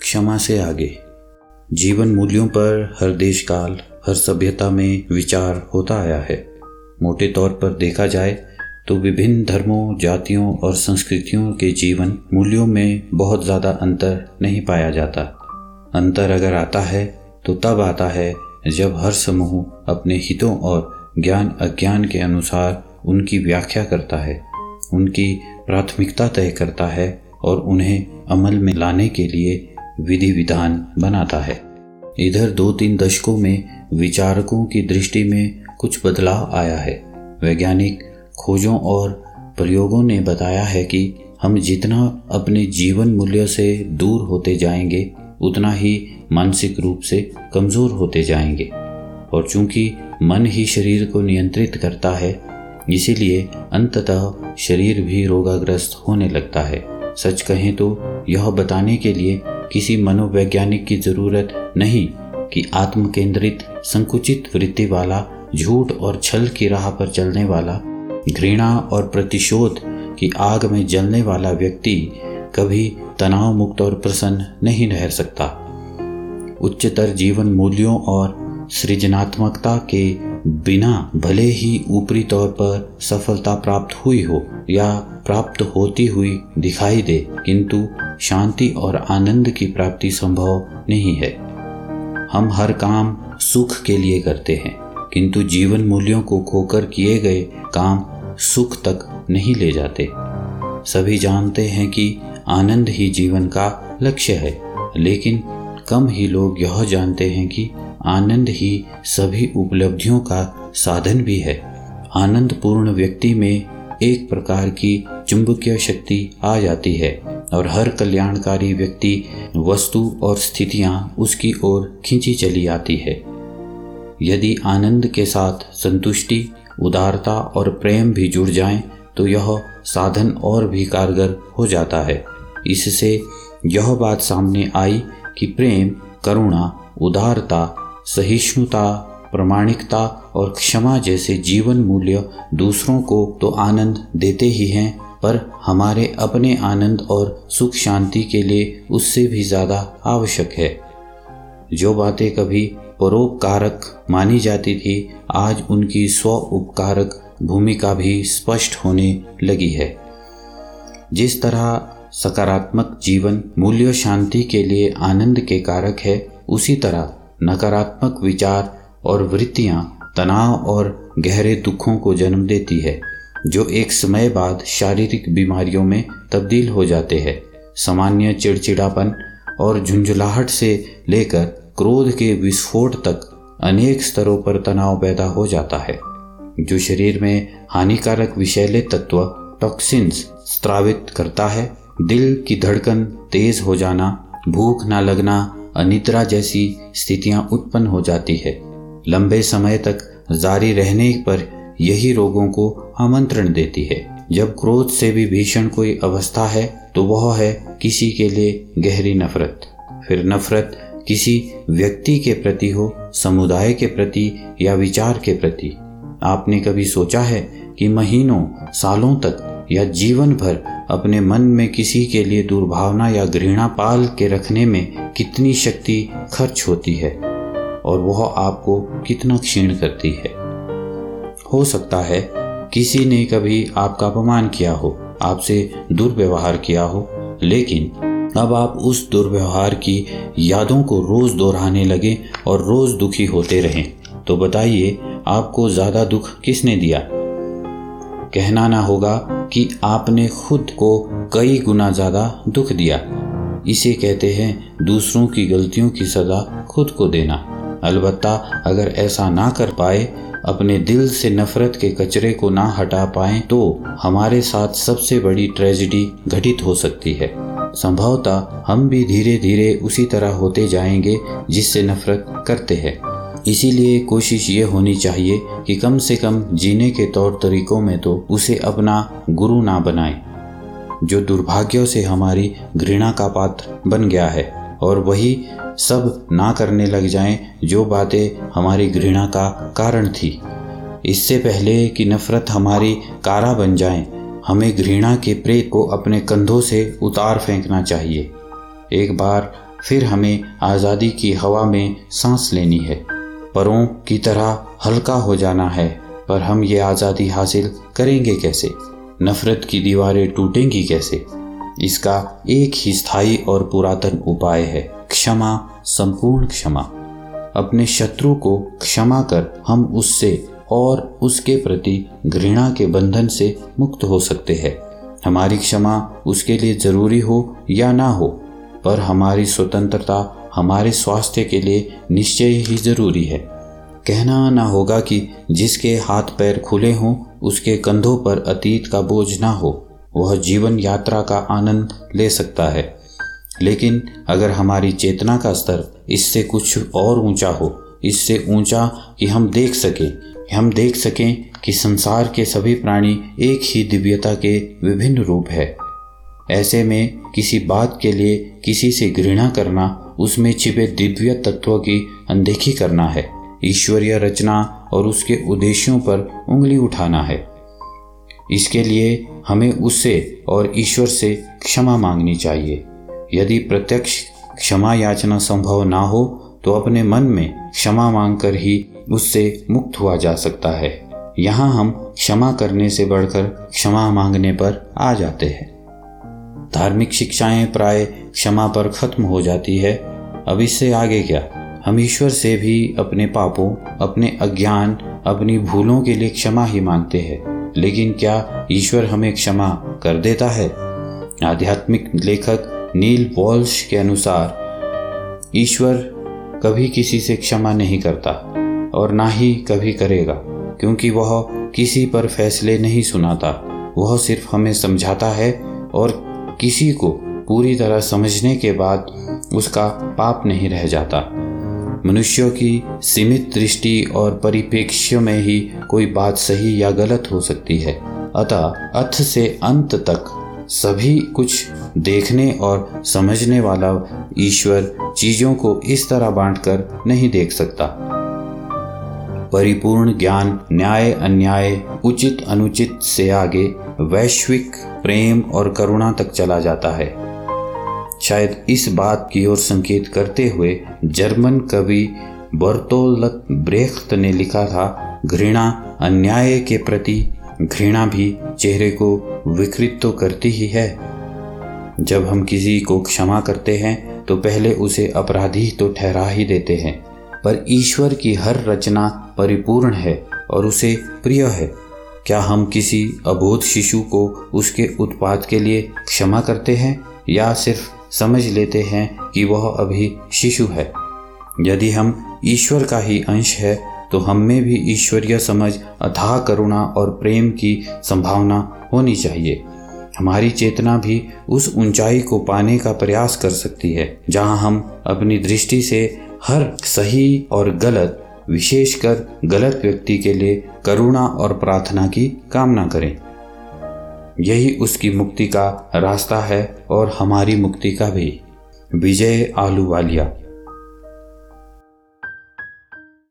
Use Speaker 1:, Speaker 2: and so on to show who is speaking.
Speaker 1: क्षमा से आगे। जीवन मूल्यों पर हर देश काल हर सभ्यता में विचार होता आया है। मोटे तौर पर देखा जाए तो विभिन्न धर्मों, जातियों और संस्कृतियों के जीवन मूल्यों में बहुत ज़्यादा अंतर नहीं पाया जाता। अंतर अगर आता है तो तब आता है जब हर समूह अपने हितों और ज्ञान अज्ञान के अनुसार उनकी व्याख्या करता है, उनकी प्राथमिकता तय करता है और उन्हें अमल में लाने के लिए विधि विधान बनाता है। इधर दो तीन दशकों में विचारकों की दृष्टि में कुछ बदलाव आया है। वैज्ञानिक खोजों और प्रयोगों ने बताया है कि हम जितना अपने जीवन मूल्य से दूर होते जाएँगे, उतना ही मानसिक रूप से कमज़ोर होते जाएँगे। और चूँकि मन ही शरीर को नियंत्रित करता है, इसीलिए अंततः शरीर भी रोगाग्रस्त होने लगता है। सच कहें तो यह बताने के लिए किसी मनोवैज्ञानिक की ज़रूरत नहीं कि आत्म केंद्रित संकुचित वृत्ति वाला, झूठ और छल की राह पर चलने वाला, घृणा और प्रतिशोध की आग में जलने वाला व्यक्ति कभी तनाव मुक्त और प्रसन्न नहीं रह सकता। उच्चतर जीवन मूल्यों और सृजनात्मकता के बिना भले ही ऊपरी तौर पर सफलता प्राप्त हुई हो या प्राप्त होती हुई दिखाई दे, किंतु शांति और आनंद की प्राप्ति संभव नहीं है। हम हर काम सुख के लिए करते हैं, किंतु जीवन मूल्यों को खोकर किए गए काम सुख तक नहीं ले जाते। सभी जानते हैं कि आनंद ही जीवन का लक्ष्य है, लेकिन कम ही लोग यह जानते हैं कि आनंद ही सभी उपलब्धियों का साधन भी है। आनंद पूर्ण व्यक्ति में एक प्रकार की चुंबकीय शक्ति आ जाती है और हर कल्याणकारी व्यक्ति वस्तु और स्थितियाँ उसकी ओर खींची चली आती है। यदि आनंद के साथ संतुष्टि, उदारता और प्रेम भी जुड़ जाएँ तो यह साधन और भी कारगर हो जाता है। इससे यह बात सामने आई कि प्रेम, करुणा, उदारता सहिष्णुता, प्रमाणिकता और क्षमा जैसे जीवन मूल्य दूसरों को तो आनंद देते ही हैं, पर हमारे अपने आनंद और सुख शांति के लिए उससे भी ज़्यादा आवश्यक है। जो बातें कभी परोपकारक मानी जाती थी, आज उनकी स्व उपकारक भूमिका भी स्पष्ट होने लगी है। जिस तरह सकारात्मक जीवन मूल्य शांति के लिए आनंद के कारक है, उसी तरह नकारात्मक विचार और वृत्तियाँ तनाव और गहरे दुखों को जन्म देती है, जो एक समय बाद शारीरिक बीमारियों में तब्दील हो जाते हैं। सामान्य चिड़चिड़ापन और झुंझुलाहट से लेकर क्रोध के विस्फोट तक अनेक स्तरों पर तनाव पैदा हो जाता है। जो शरीर में हानिकारक विषैले तत्व, टॉक्सिन्स स्त्रावित करता है, दिल की धड़कन तेज हो जाना, भूख न लगना अनिद्रा जैसी स्थितियाँ उत्पन्न हो जाती है। लंबे समय तक जारी रहने पर यही रोगों को आमंत्रण देती है। जब क्रोध से भी भीषण कोई अवस्था है तो वह है किसी के लिए गहरी नफरत। फिर नफरत किसी व्यक्ति के प्रति हो, समुदाय के प्रति या विचार के प्रति। आपने कभी सोचा है कि महीनों, सालों तक या जीवन भर अपने मन में किसी के लिए दुर्भावना या घृणा पाल के रखने में कितनी शक्ति खर्च होती है, और वह आपको कितना क्षीण करती है। हो सकता है किसी ने कभी आपका अपमान किया हो, आपसे दुर्व्यवहार किया हो, लेकिन अब आप उस दुर्व्यवहार की यादों को रोज दोहराने लगे और रोज दुखी होते रहें। तो बताइए, आपको ज़्यादा दुख किसने दिया? कहना ना होगा कि आपने खुद को कई गुना ज़्यादा दुख दिया। इसे कहते हैं दूसरों की गलतियों की सजा खुद को देना। अलबत्ता अगर ऐसा ना कर पाए, अपने दिल से नफरत के कचरे को ना हटा पाए तो हमारे साथ सबसे बड़ी ट्रेजिडी घटित हो सकती है। संभवतः हम भी धीरे धीरे उसी तरह होते जाएँगे जिससे नफरत करते हैं। इसीलिए कोशिश ये होनी चाहिए कि कम से कम जीने के तौर तरीकों में तो उसे अपना गुरु ना बनाए, जो दुर्भाग्यों से हमारी घृणा का पात्र बन गया है, और वही सब ना करने लग जाएँ जो बातें हमारी घृणा का कारण थी। इससे पहले कि नफरत हमारी कारा बन जाए, हमें घृणा के प्रेत को अपने कंधों से उतार फेंकना चाहिए। एक बार फिर हमें आज़ादी की हवा में सांस लेनी है। परों की तरह हल्का हो जाना है, पर हम ये आज़ादी हासिल करेंगे कैसे? नफरत की दीवारें टूटेंगी कैसे? इसका एक ही स्थायी और पुरातन उपाय है, क्षमा, संपूर्ण क्षमा। अपने शत्रु को क्षमा कर हम उससे और उसके प्रति घृणा के बंधन से मुक्त हो सकते हैं। हमारी क्षमा उसके लिए ज़रूरी हो या ना हो, पर हमारी स्वतंत्रता हमारे स्वास्थ्य के लिए निश्चय ही ज़रूरी है। कहना ना होगा कि जिसके हाथ पैर खुले हों, उसके कंधों पर अतीत का बोझ ना हो, वह जीवन यात्रा का आनंद ले सकता है। लेकिन अगर हमारी चेतना का स्तर इससे कुछ और ऊँचा हो, इससे ऊँचा कि हम देख सकें, हम देख सकें कि संसार के सभी प्राणी एक ही दिव्यता के विभिन्न रूप है। ऐसे में किसी बात के लिए किसी से घृणा करना उसमें छिपे दिव्य तत्व की अनदेखी करना है। ईश्वरीय रचना और उसके उद्देश्यों पर उंगली उठाना है। इसके लिए हमें उससे और ईश्वर से क्षमा मांगनी चाहिए। यदि प्रत्यक्ष क्षमा याचना संभव ना हो तो अपने मन में क्षमा मांगकर ही उससे मुक्त हुआ जा सकता है। यहाँ हम क्षमा करने से बढ़कर क्षमा मांगने पर आ जाते हैं। धार्मिक शिक्षाएँ प्राय क्षमा पर खत्म हो जाती है। अब इससे आगे क्या? हम ईश्वर से भी अपने पापों, अपने अज्ञान, अपनी भूलों के लिए क्षमा ही मांगते हैं। लेकिन क्या ईश्वर हमें क्षमा कर देता है? आध्यात्मिक लेखक नील वॉल्श के अनुसार, ईश्वर कभी किसी से क्षमा नहीं करता और ना ही कभी करेगा, क्योंकि वह किसी पर फैसले नहीं सुनाता। वह सिर्फ़ हमें समझाता है और किसी को पूरी तरह समझने के बाद उसका पाप नहीं रह जाता। मनुष्यों की सीमित दृष्टि और परिप्रेक्ष्य में ही कोई बात सही या गलत हो सकती है। अतः अर्थ से अंत तक सभी कुछ देखने और समझने वाला ईश्वर चीज़ों को इस तरह बांटकर नहीं देख सकता। परिपूर्ण ज्ञान, न्याय, अन्याय, उचित, अनुचित से आगे वैश्विक प्रेम और करुणा तक चला जाता है। शायद इस बात की ओर संकेत करते हुए जर्मन कवि बर्तोलत ब्रेख्त ने लिखा था, घृणा अन्याय के प्रति घृणा भी चेहरे को विकृत तो करती ही है। जब हम किसी को क्षमा करते हैं तो पहले उसे अपराधी तो ठहरा ही देते हैं। पर ईश्वर की हर रचना परिपूर्ण है और उसे प्रिय है। क्या हम किसी अबोध शिशु को उसके उत्पाद के लिए क्षमा करते हैं या सिर्फ़ समझ लेते हैं कि वह अभी शिशु है? यदि हम ईश्वर का ही अंश है तो हम में भी ईश्वरीय समझ, अथाह करुणा और प्रेम की संभावना होनी चाहिए। हमारी चेतना भी उस ऊंचाई को पाने का प्रयास कर सकती है, जहाँ हम अपनी दृष्टि से हर सही और गलत विशेषकर गलत व्यक्ति के लिए करुणा और प्रार्थना की कामना करें। यही उसकी मुक्ति का रास्ता है और हमारी मुक्ति का भी। विजय आलू वालिया